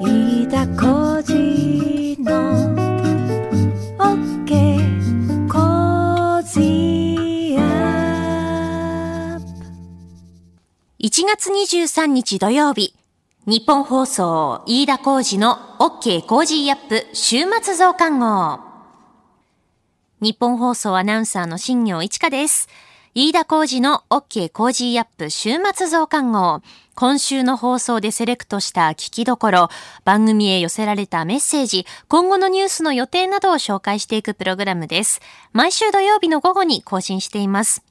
飯田浩司の OK Cozy up 1月23日土曜日、ニッポン放送飯田浩司の OK Cozy up 週末増刊号。ニッポン放送アナウンサーの新行市佳です。飯田浩司の OK Cozy up 週末増刊号。今週の放送でセレクトした聞きどころ、番組へ寄せられたメッセージ、今後のニュースの予定などを紹介していくプログラムです。毎週土曜日の午後に更新しています。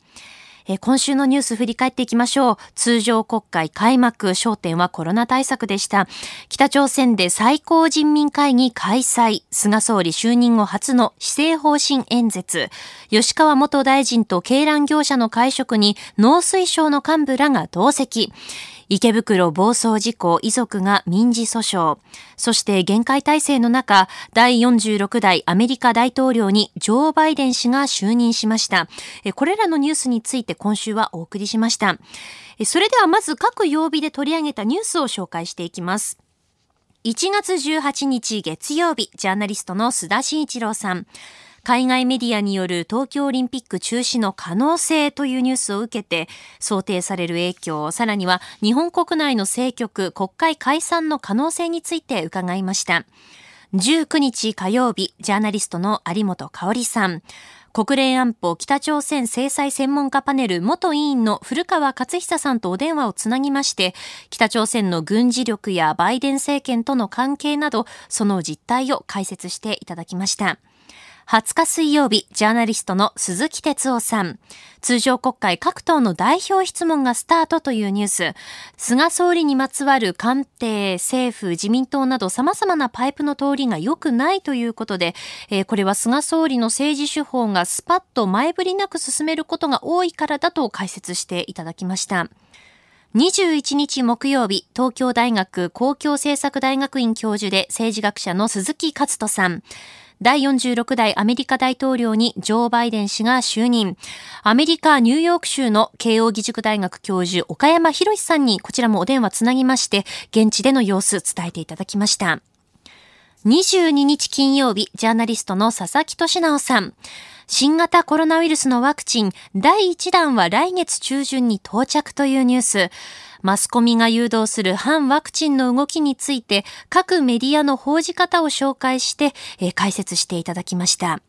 えー今週のニュース振り返っていきましょう。通常国会開幕、焦点はコロナ対策でした。北朝鮮で最高人民会議開催、菅総理就任後初の施政方針演説、吉川元大臣と鶏卵業者の会食に農水省の幹部らが同席。池袋暴走事故遺族が民事訴訟。そして限界体制の中、第46代アメリカ大統領にジョー・バイデン氏が就任しました。これらのニュースについて今週はお送りしました。それではまず各曜日で取り上げたニュースを紹介していきます。1月18日月曜日、ジャーナリストの須田慎一郎さん。海外メディアによる東京オリンピック中止の可能性というニュースを受けて、想定される影響、さらには日本国内の政局、国会解散の可能性について伺いました。19日火曜日、ジャーナリストの有本香里さん。国連安保北朝鮮制裁専門家パネル元委員の古川勝久さんとお電話をつなぎまして、北朝鮮の軍事力やバイデン政権との関係など、その実態を解説していただきました。20日水曜日、ジャーナリストの鈴木哲夫さん。通常国会各党の代表質問がスタートというニュース。菅総理にまつわる官邸、政府、自民党など様々なパイプの通りが良くないということで、えーこれは菅総理の政治手法がスパッと前振りなく進めることが多いからだと解説していただきました。21日木曜日、東京大学公共政策大学院教授で政治学者の鈴木勝人さん。第46代アメリカ大統領にジョー・バイデン氏が就任。アメリカ・ニューヨーク州の慶応義塾大学教授岡山博さんにこちらもお電話つなぎまして、現地での様子伝えていただきました。22日金曜日、ジャーナリストの佐々木俊直さん。新型コロナウイルスのワクチン第1弾は来月中旬に到着というニュース。マスコミが誘導する反ワクチンの動きについて各メディアの報じ方を紹介して、えー解説していただきました。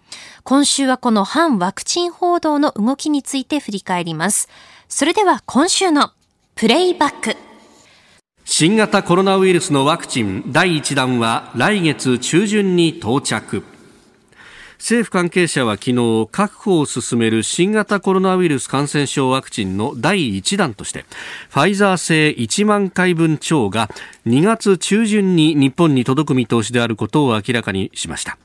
今週はこの反ワクチン報道の動きについて振り返ります。それでは今週のプレイバック。新型コロナウイルスのワクチン第1弾は来月中旬に到着政府関係者は昨日確保を進める新型コロナウイルス感染症ワクチンの第1弾としてファイザー製1万回分超が2月中旬に日本に届く見通しであることを明らかにしました。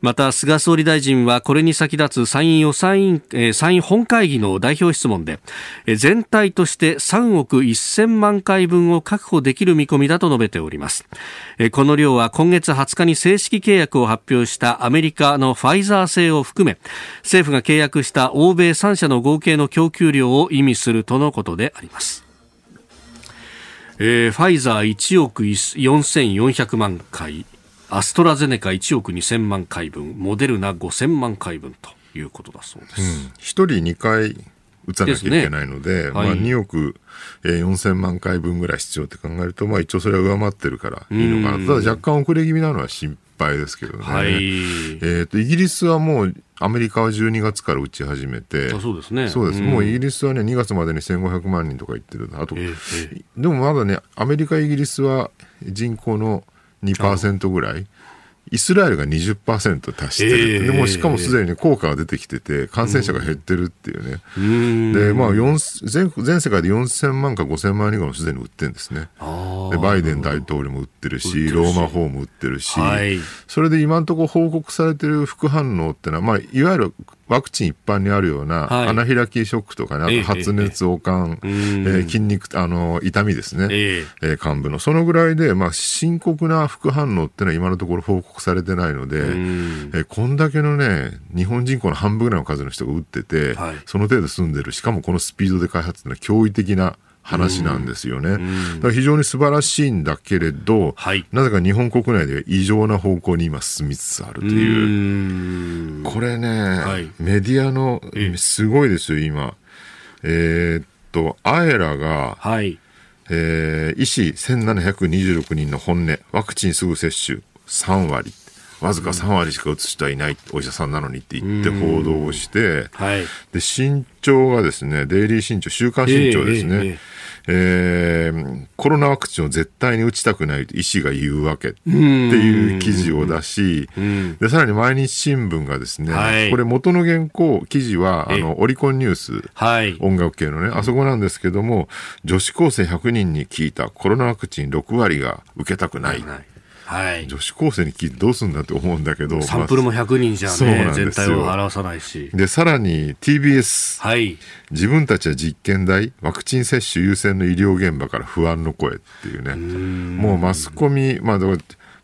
また菅総理大臣はこれに先立つ参院予算委員、えー参院本会議の代表質問でえー全体として3億1000万回分を確保できる見込みだと述べております。えーこの量は今月20日に正式契約を発表したアメリカのファイザー製を含め政府が契約した欧米3社の合計の供給量を意味するとのことであります。えーファイザー1億4400万回。アストラゼネカ1億2000万回分モデルナ5000万回分ということだそうです、一人2回打たなきゃいけないので、まあ、ね。はい。2億、えー4000万回分ぐらい必要って考えると、まあ、一応それは上回ってるからいいのかうんな。ただ若干遅れ気味なのは心配ですけどね。はい。えっ、と、イギリスはもう、アメリカは12月から打ち始めて、あそうですね。そうです。ん。もうイギリスはね、2月までに1500万人とか言ってる。あと、えええ。でもまだね、アメリカ、イギリスは人口の2%ぐらい。イスラエルが20%達してる、ええでもうしかもすでに、ね、効果が出てきてて、感染者が減ってるっていうね、うん。でまあ、4全全世界で4000万か5000万人がすでに売ってるんですね。でバイデン大統領も売ってるし、売ってるし。ローマ法も売ってるし、はい。それで今のところ報告されてる副反応ってのは、まあ、いわゆるワクチン一般にあるような、はい。アナフィラキーショックとかね、発熱、悪寒、えええー筋肉、あの、痛みですね。ええ。ー幹部の。そのぐらいで、まあ、深刻な副反応ってのは今のところ報告されてないので、ん。えーこんだけのね、日本人口の半分ぐらいの数の人が打ってて、はい。その程度住んでる、しかもこのスピードで開発ってのは驚異的な話なんですよね。だから非常に素晴らしいんだけれど、はい。なぜか日本国内では異常な方向に今進みつつあるとういう。ーん。これね、い。メディアのええ。すごいですよ、今。えーっと、アエラが、はい。えー医師1726人の本音、ワクチンすぐ接種。3割、わずか3割しか打つ人はいない、お医者さんなのにって言って報道をして、はい。で、新潮がですね、デイリー新潮、週刊新潮ですね、えええええーコロナワクチンを絶対に打ちたくないと医師が言うわけっていう記事を出し、で、さらに毎日新聞がですね、はいこれ元の原稿、記事は、あええの、オリコンニュース、はい。音楽系のね、あそこなんですけども、女子高生100人に聞いたコロナワクチン6割が受けたくない。はい。女子高生に聞いてどうすんだって思うんだけど、サンプルも100人じゃね、んですよ。全体を表さないし。で、さらに TBS、はい。自分たちは実験台、ワクチン接種優先の医療現場から不安の声っていうね、もうマスコミ、まあ、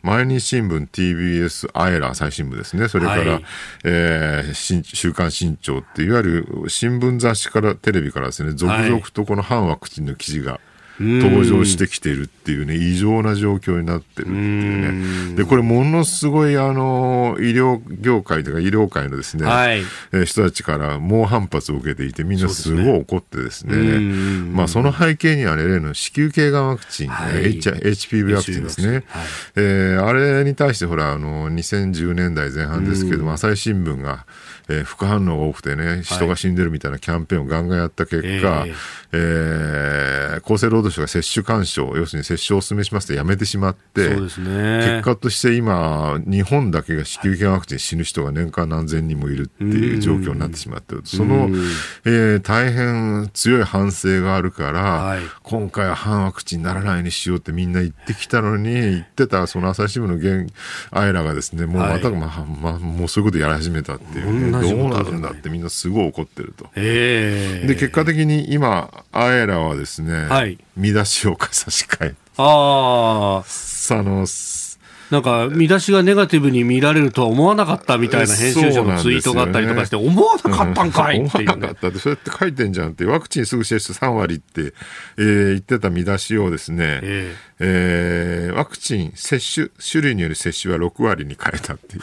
毎日新聞、TBS、アエラ最新聞ですね、それから、はい。えー新週刊新潮って、いわゆる新聞雑誌からテレビからですね、続々とこの反ワクチンの記事が、登場してきているっていうね、異常な状況になってるっていうね。で、これものすごいあの、医療業界とか医療界のですね、はい。えー人たちから猛反発を受けていて、みんなすごい怒ってですね、うん。まあその背景にはね、例の子宮頸がんワクチン、はい。HPV ワクチンですね。はい。えーあれに対してほら、あの、2010年代前半ですけども、朝日新聞が、えー副反応が多くてね、人が死んでるみたいなキャンペーンをガンガンやった結果、ええ。ー厚生労働省が接種干渉、要するに接種をお勧めしますってやめてしまって、そうですね。結果として今、日本だけが子宮頸ワクチン死ぬ人が年間何千人もいるっていう状況になってしまっている。その、えー大変強い反省があるから、はい。今回は反ワクチンにならないようにしようってみんな言ってきたのに、言ってたその朝日新聞の現アイラがですね、もうまた、はいまあ、まあ、もうそういうことやり始めたっていうねどうなるんだってみんなすごい怒ってると。ええで、結果的に今、アエラはですね、はい。見出しを差し替え、ああ、あの、なんか、見出しがネガティブに見られるとは思わなかったみたいな編集者のツイートがあったりとかして、思わなかったんかいっていうね。思わなかっ。たって、そうやって書いてんじゃんって、ワクチンすぐ接種3割って、えー言ってた見出しをですね、ええーワクチン接種、種類による接種は6割に変えたっていう。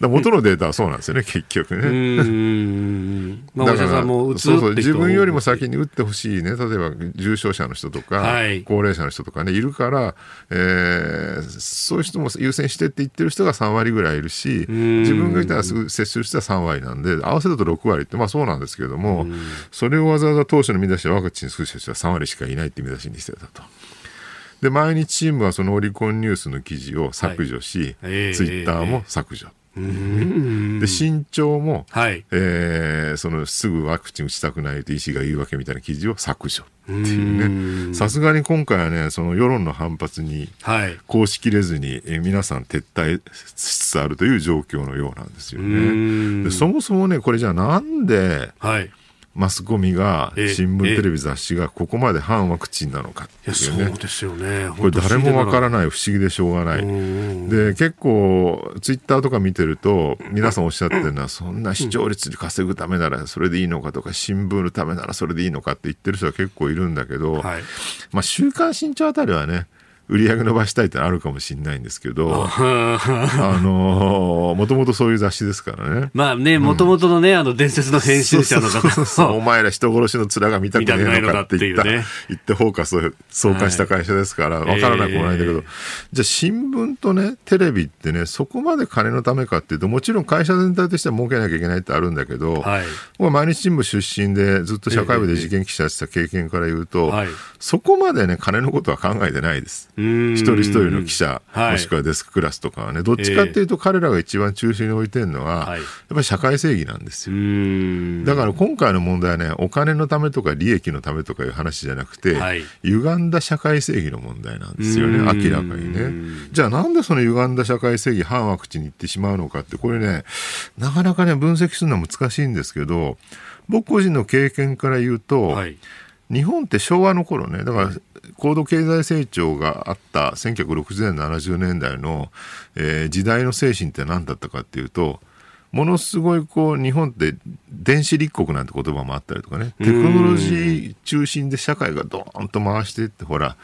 だから元のデータはそうなんですよね、結局ね。まあ、お医者さんも打つそうそう自分よりも先に打ってほしいね、例えば重症者の人とか、はい。高齢者の人とかね、いるから、えーそういう人も優先してって言ってる人が3割ぐらいいるし、自分がいたらすぐ接する人は3割なんで、合わせると6割って、まあそうなんですけれども、それをわざわざ当初の見出しはワクチン接種は3割しかいないって見出しにしてたと。で、毎日チームはそのオリコンニュースの記事を削除し、ええ。ツイッターも削除。で、身長も、はい。えーそのすぐワクチン打ちたくないと医師が言うわけみたいな記事を削除っていうね、さすがに今回はね、その世論の反発にはい。こうしきれずに、えー皆さん撤退しつつあるという状況のようなんですよんね。でそもそもね、これじゃあなんではい。マスコミが、ええ新聞、ええテレビ、雑誌がここまで反ワクチンなのかっていうね。そうですよね。これ誰もわからない。不思議でしょうがない。んで、結構、ツイッターとか見てると、皆さんおっしゃってるのは、そんな視聴率に稼ぐためならそれでいいのかとか、新聞のためならそれでいいのかって言ってる人は結構いるんだけど、はい。まあ、週刊新潮あたりはね、売り上げ伸ばしたいってのあるかもしれないんですけど、あのもともとそういう雑誌ですからね。まあね、もともとのね、あの伝説の編集者の方。お前ら人殺しの面が見たくねえのかって言った、見たくないのかっていうね。言ってフォーカスを相関した会社ですから、わからなくもないんだけど、ええじゃあ新聞とね、テレビってね、そこまで金のためかっていうと、もちろん会社全体としては儲けなきゃいけないってあるんだけど、はい。僕は毎日新聞出身でずっと社会部で事件記者やってた経験から言うと、はい。そこまでね、金のことは考えてないです。一一人一人の記者、はいもしくはデスククラスとかはね、どっちかっていうと彼らが一番中心に置いてるのは、はいやっぱり社会正義なんですうよ。ん。だから今回の問題はね、お金のためとか利益のためとかいう話じゃなくて、はい歪んだ社会正義の問題なんですよね、うん明らかにね。じゃあなんでその歪んだ社会正義、反ワクチンに行ってしまうのかって、これね、なかなかね、分析するのは難しいんですけど、僕個人の経験から言うと、はい。日本って昭和の頃ね、だから高度経済成長があった1960年、70年代の、えー時代の精神って何だったかっていうと、ものすごいこう日本って電子立国なんて言葉もあったりとかねテクノロジー中心で社会がドーンと回していってほら、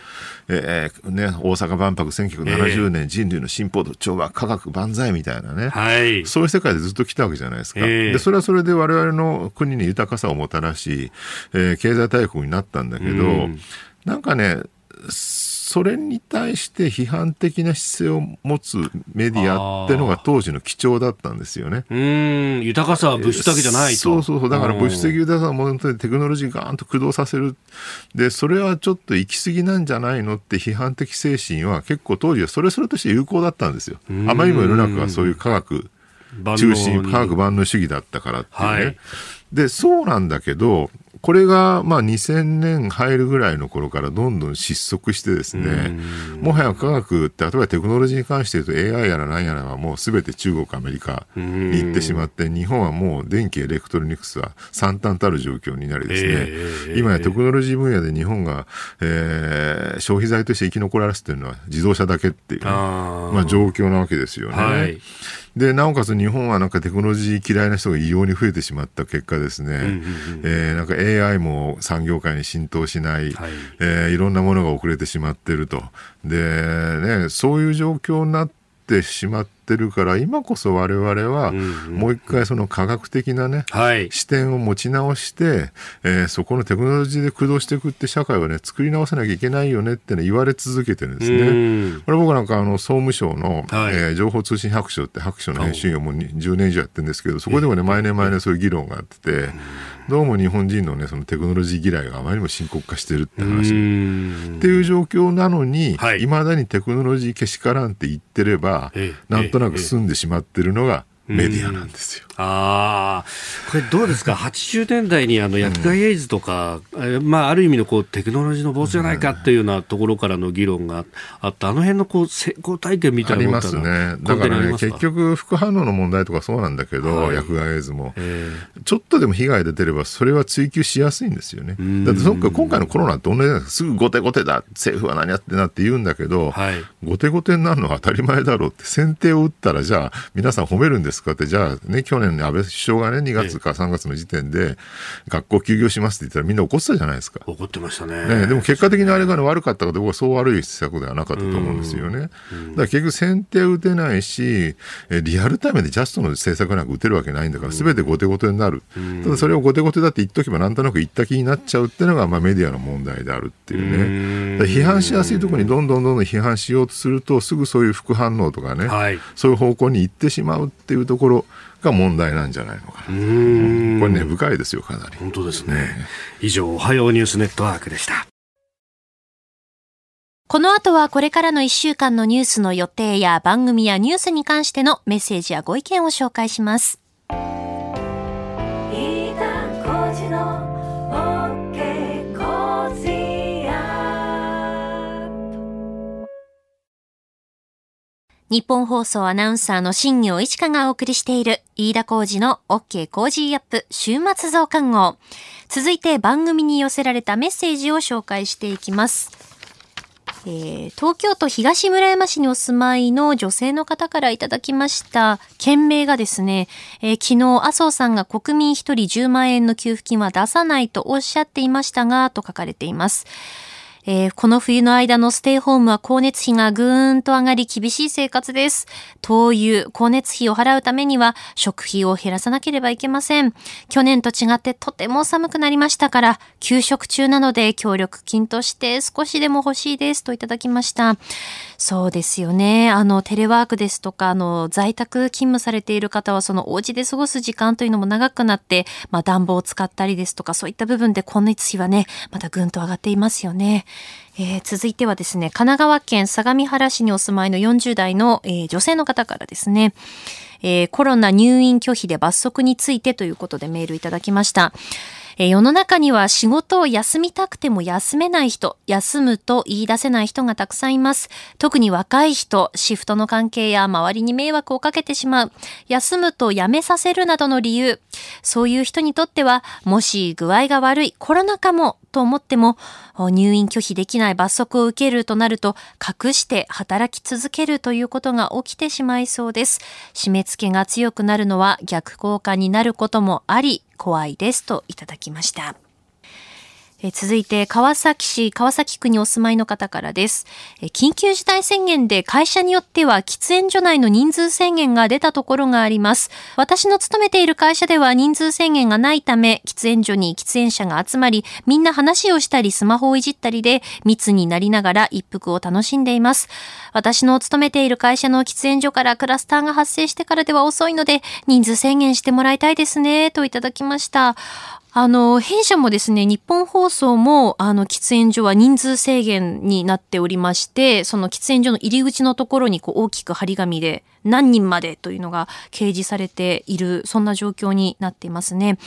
えーね、大阪万博1970年、人類の進歩と調和科学万歳みたいなね、はい。そういう世界でずっと来たわけじゃないですか。ええ。で、それはそれで我々の国に豊かさをもたらし、えー経済大国になったんだけど、うんなんかね、それに対して批判的な姿勢を持つメディアってのが当時の貴重だったんですよね。うーん、豊かさは物質だけじゃないと。そうそうそう。だから物質的うん豊かさを本当にテクノロジーガーンと駆動させる。で、それはちょっと行き過ぎなんじゃないのって批判的精神は結構当時はそれそれとして有効だったんですよ。あまりにも世の中がそういう科学中心、に科学万能主義だったからっていうね。はいで、そうなんだけど、これがまあ2000年入るぐらいの頃からどんどん失速してですね、もはや科学って、例えばテクノロジーに関して言うと AI やら何やらはもうすべて中国、アメリカに行ってしまって、日本はもう電気、エレクトロニクスは惨憺たる状況になりですね、ええ今やテクノロジー分野で日本が、えー消費財として生き残らせてるのは自動車だけっていうね、まあ、状況なわけですよね。はいで、なおかつ日本はなんかテクノロジー嫌いな人が異様に増えてしまった結果ですね、えーなんか AI も産業界に浸透しない、はい。えーいろんなものが遅れてしまってると。で、ね、そういう状況になってしまってるから、今こそ我々はもう一回その科学的なね、はい。視点を持ち直して、えーそこのテクノロジーで駆動していくって社会をね、作り直さなきゃいけないよねってね、言われ続けてるんですね。うん。これ僕なんかあの総務省の、はい。えー情報通信白書って白書の編集員をもうに10年以上やってるんですけど、そこでもね、毎年毎年そういう議論があってて、どうも日本人のね、そのテクノロジー嫌いがあまりにも深刻化してるってう話。ん。っていう状況なのに、はい。いまだにテクノロジーけしからんって言ってれば、ええ。なんとなく済んでしまってるのがメディアなんですよ。ああ、これどうですか、80年代にあの薬害エイズとか、えーまあ、ある意味のこうテクノロジーの暴走じゃないかっていうようなところからの議論があった、あの辺のこう成功体験みたありまいなのってすね。だからね、結局、副反応の問題とかそうなんだけど、はい薬害エイズも、えちょっとでも被害出てれば、それは追及しやすいんですよね。んだってそっか、今回のコロナって同じじゃないですか。すぐ後手後手だ、政府は何やってんなって言うんだけど、はい後手後手になるのは当たり前だろうって、先手を打ったら、じゃあ、皆さん褒めるんですかって、じゃあね、去年安倍首相がね、2月か3月の時点で、学校休業しますって言ったらみんな怒ってたじゃないですか。ー怒ってましたね。ね、でも結果的にあれが、ね、悪かったかどうかそう悪い施策ではなかったと思うんですよね。だから結局先手打てないし、えリアルタイムでジャストの政策なんか打てるわけないんだから、すべて後手後手になる。ただそれを後手後手だって言っとけばなんとなく言った気になっちゃうっていうのが、まあ、メディアの問題であるっていうね。批判しやすいところにどんどんどんどん批判しようとすると、すぐそういう副反応とかね、はいそういう方向に行ってしまうっていうところが問題なんじゃないのかな。うんこれ根深いですよ、かなり。本当ですね。以上、おはようニュースネットワークでした。この後はこれからの1週間のニュースの予定や番組やニュースに関してのメッセージやご意見を紹介します。ニッポン放送アナウンサーの新行市佳がお送りしている飯田浩司の OK Cozy up 週末増刊号。続いて番組に寄せられたメッセージを紹介していきます。えー東京都東村山市にお住まいの女性の方からいただきました。件名がですね、えー昨日麻生さんが国民一人10万円の給付金は出さないとおっしゃっていましたが、と書かれています。えーこの冬の間のステイホームは光熱費がぐーんと上がり厳しい生活です。灯油、光熱費を払うためには食費を減らさなければいけません。去年と違ってとても寒くなりましたから、休職中なので協力金として少しでも欲しいですといただきました。そうですよね。あの、テレワークですとか、あの、在宅勤務されている方は、そのお家で過ごす時間というのも長くなって、まあ暖房を使ったりですとか、そういった部分で光熱費はね、またぐんと上がっていますよね。えー続いてはですね、神奈川県相模原市にお住まいの40代の、えー女性の方からですね、えーコロナ入院拒否で罰則についてということでメールいただきました。え世の中には仕事を休みたくても休めない人、休むと言い出せない人がたくさんいます。特に若い人、シフトの関係や周りに迷惑をかけてしまう。休むと辞めさせるなどの理由。そういう人にとっては、もし具合が悪いコロナ禍もと思っても、入院拒否できない罰則を受けるとなると、隠して働き続けるということが起きてしまいそうです。締め付けが強くなるのは逆効果になることもあり、怖いですといただきました。え続いて、川崎市、川崎区にお住まいの方からです。え緊急事態宣言で会社によっては喫煙所内の人数制限が出たところがあります。私の勤めている会社では人数制限がないため、喫煙所に喫煙者が集まり、みんな話をしたりスマホをいじったりで密になりながら一服を楽しんでいます。私の勤めている会社の喫煙所からクラスターが発生してからでは遅いので、人数制限してもらいたいですね、といただきました。あの、弊社もですね、日本放送も、あの、喫煙所は人数制限になっておりまして、その喫煙所の入り口のところにこう大きく張り紙で、何人までというのが掲示されている、そんな状況になっていますね。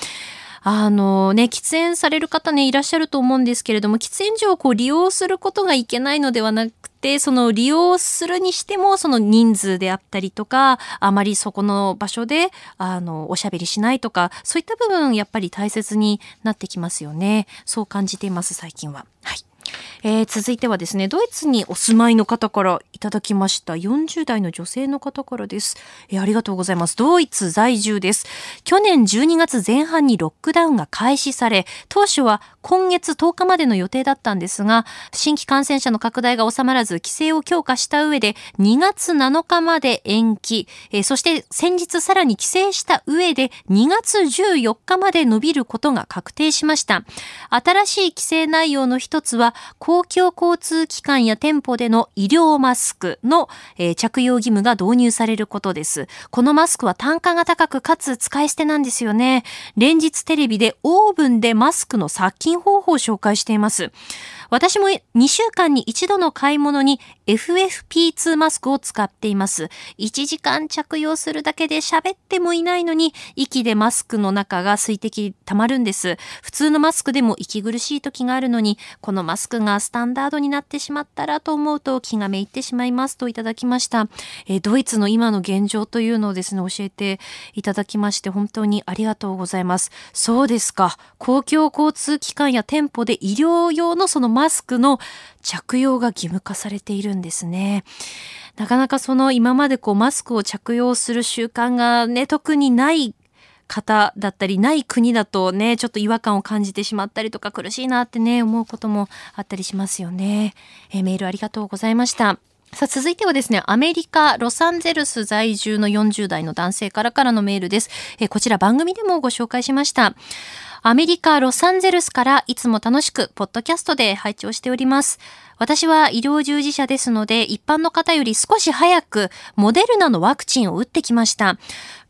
あのね、喫煙される方ね、いらっしゃると思うんですけれども、喫煙所をこう利用することがいけないのではなくて、その利用するにしても、その人数であったりとか、あまりそこの場所で、あの、おしゃべりしないとか、そういった部分、やっぱり大切になってきますよね。そう感じています、最近は。はい。えー続いてはですね、ドイツにお住まいの方からいただきました。40代の女性の方からです。えーありがとうございます。ドイツ在住です。去年12月前半にロックダウンが開始され、当初は今月10日までの予定だったんですが、新規感染者の拡大が収まらず、規制を強化した上で、2月7日まで延期、えーそして先日さらに規制した上で、2月14日まで伸びることが確定しました。新しい規制内容の一つは、公共交通機関や店舗での医療マスクの、えー着用義務が導入されることです。このマスクは単価が高くかつ使い捨てなんですよね。連日テレビでオーブンでマスクの殺菌方法を紹介しています。私も2週間に一度の買い物に FFP2 マスクを使っています。1時間着用するだけで喋ってもいないのに、息でマスクの中が水滴溜まるんです。普通のマスクでも息苦しい時があるのに、このマスクがスタンダードになってしまったらと思うと気がめいってしまいますといただきました。えードイツの今の現状というのをですね、教えていただきまして、本当にありがとうございます。そうですか。公共交通機関や店舗で医療用のそのマスクの着用が義務化されているんですね。なかなかその今までこうマスクを着用する習慣がね、特にない方だったりない国だとね、ちょっと違和感を感じてしまったりとか苦しいなってね、思うこともあったりしますよね。えーメールありがとうございました。さあ、続いてはですね、アメリカ、ロサンゼルス在住の40代の男性からからのメールです。えーこちら番組でもご紹介しました。アメリカ・ロサンゼルスからいつも楽しく、ポッドキャストで拝聴しております。私は医療従事者ですので、一般の方より少し早く、モデルナのワクチンを打ってきました。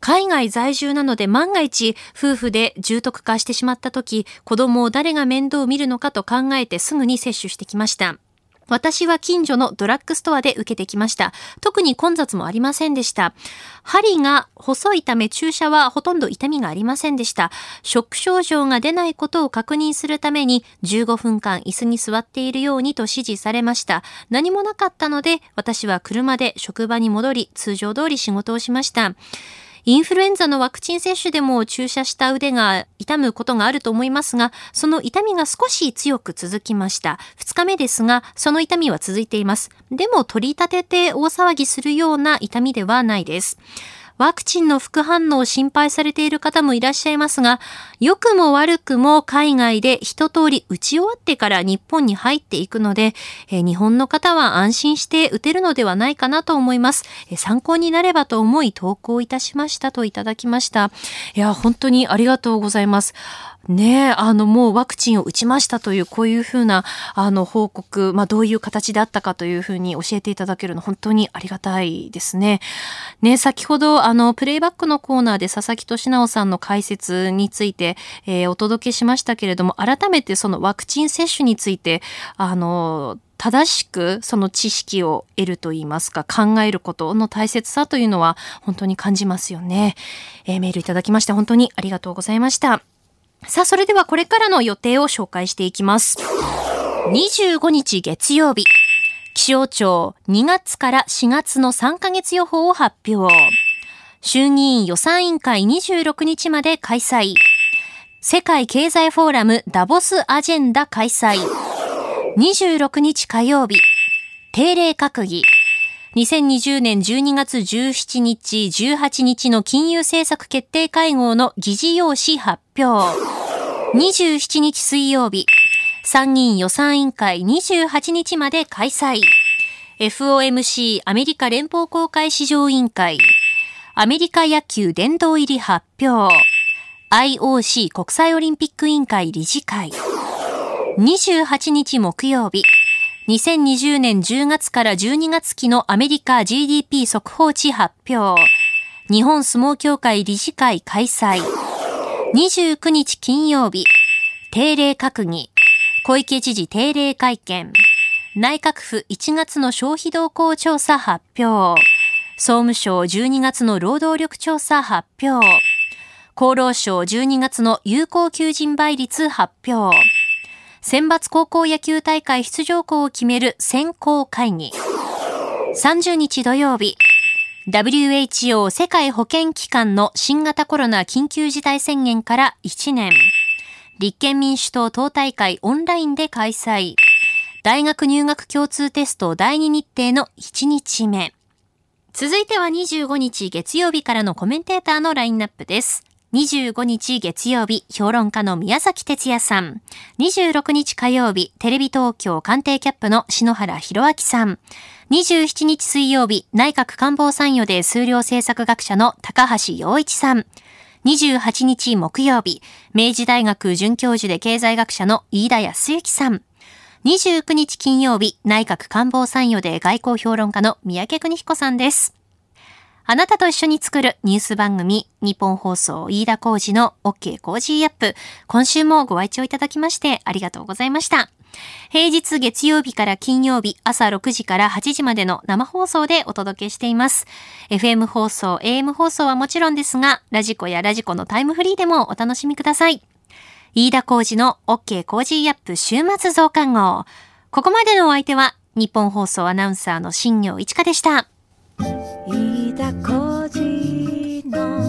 海外在住なので万が一、夫婦で重篤化してしまった時、子供を誰が面倒を見るのかと考えてすぐに接種してきました。私は近所のドラッグストアで受けてきました。特に混雑もありませんでした。針が細いため注射はほとんど痛みがありませんでした。ショック症状が出ないことを確認するために15分間椅子に座っているようにと指示されました。何もなかったので私は車で職場に戻り通常通り仕事をしました。インフルエンザのワクチン接種でも注射した腕が痛むことがあると思いますが、その痛みが少し強く続きました。2日目ですが、その痛みは続いています。でも取り立てて大騒ぎするような痛みではないです。ワクチンの副反応を心配されている方もいらっしゃいますが、良くも悪くも海外で一通り打ち終わってから日本に入っていくので、えー日本の方は安心して打てるのではないかなと思います。えー参考になればと思い投稿いたしましたといただきました。いや、本当にありがとうございます。ねえ、あの、もうワクチンを打ちましたという、こういうふうな、あの、報告、まあ、どういう形であったかというふうに教えていただけるの、本当にありがたいですね。ね、先ほど、あの、プレイバックのコーナーで佐々木俊直さんの解説について、えーお届けしましたけれども、改めてそのワクチン接種について、あの、正しくその知識を得るといいますか、考えることの大切さというのは本当に感じますよね。えーメールいただきまして本当にありがとうございました。さあ、それではこれからの予定を紹介していきます。25日月曜日、気象庁2月から4月の3ヶ月予報を発表。衆議院予算委員会26日まで開催。世界経済フォーラムダボスアジェンダ開催。26日火曜日、定例閣議。2020年12月17日、18日の金融政策決定会合の議事要旨発表表。27日水曜日、参議院予算委員会28日まで開催。FOMC アメリカ連邦公開市場委員会。アメリカ野球殿堂入り発表。IOC 国際オリンピック委員会理事会。28日木曜日。2020年10月から12月期のアメリカ GDP 速報値発表。日本相撲協会理事会開催。29日金曜日。定例閣議。小池知事定例会見。内閣府1月の消費動向調査発表。総務省12月の労働力調査発表。厚労省12月の有効求人倍率発表。選抜高校野球大会出場校を決める選考会議。30日土曜日、WHO 世界保健機関の新型コロナ緊急事態宣言から1年。立憲民主党党大会オンラインで開催。大学入学共通テスト第2日程の1日目。続いては25日月曜日からのコメンテーターのラインナップです。25日月曜日、評論家の宮崎哲也さん。26日火曜日、テレビ東京官邸キャップの篠原博明さん。27日水曜日、内閣官房参与で数量政策学者の高橋洋一さん。28日木曜日、明治大学准教授で経済学者の飯田康之さん。29日金曜日、内閣官房参与で外交評論家の宮家邦彦さんです。あなたと一緒に作るニュース番組、ニッポン放送飯田浩司の OK Cozy up。今週もご愛聴いただきましてありがとうございました。平日月曜日から金曜日朝6時から8時までの生放送でお届けしています。FM 放送、AM 放送はもちろんですが、 radiko や radiko のタイムフリーでもお楽しみください。飯田浩司の OK Cozy up 週末増刊号。ここまでのお相手は、ニッポン放送アナウンサーの新行市佳でした。飯田浩司の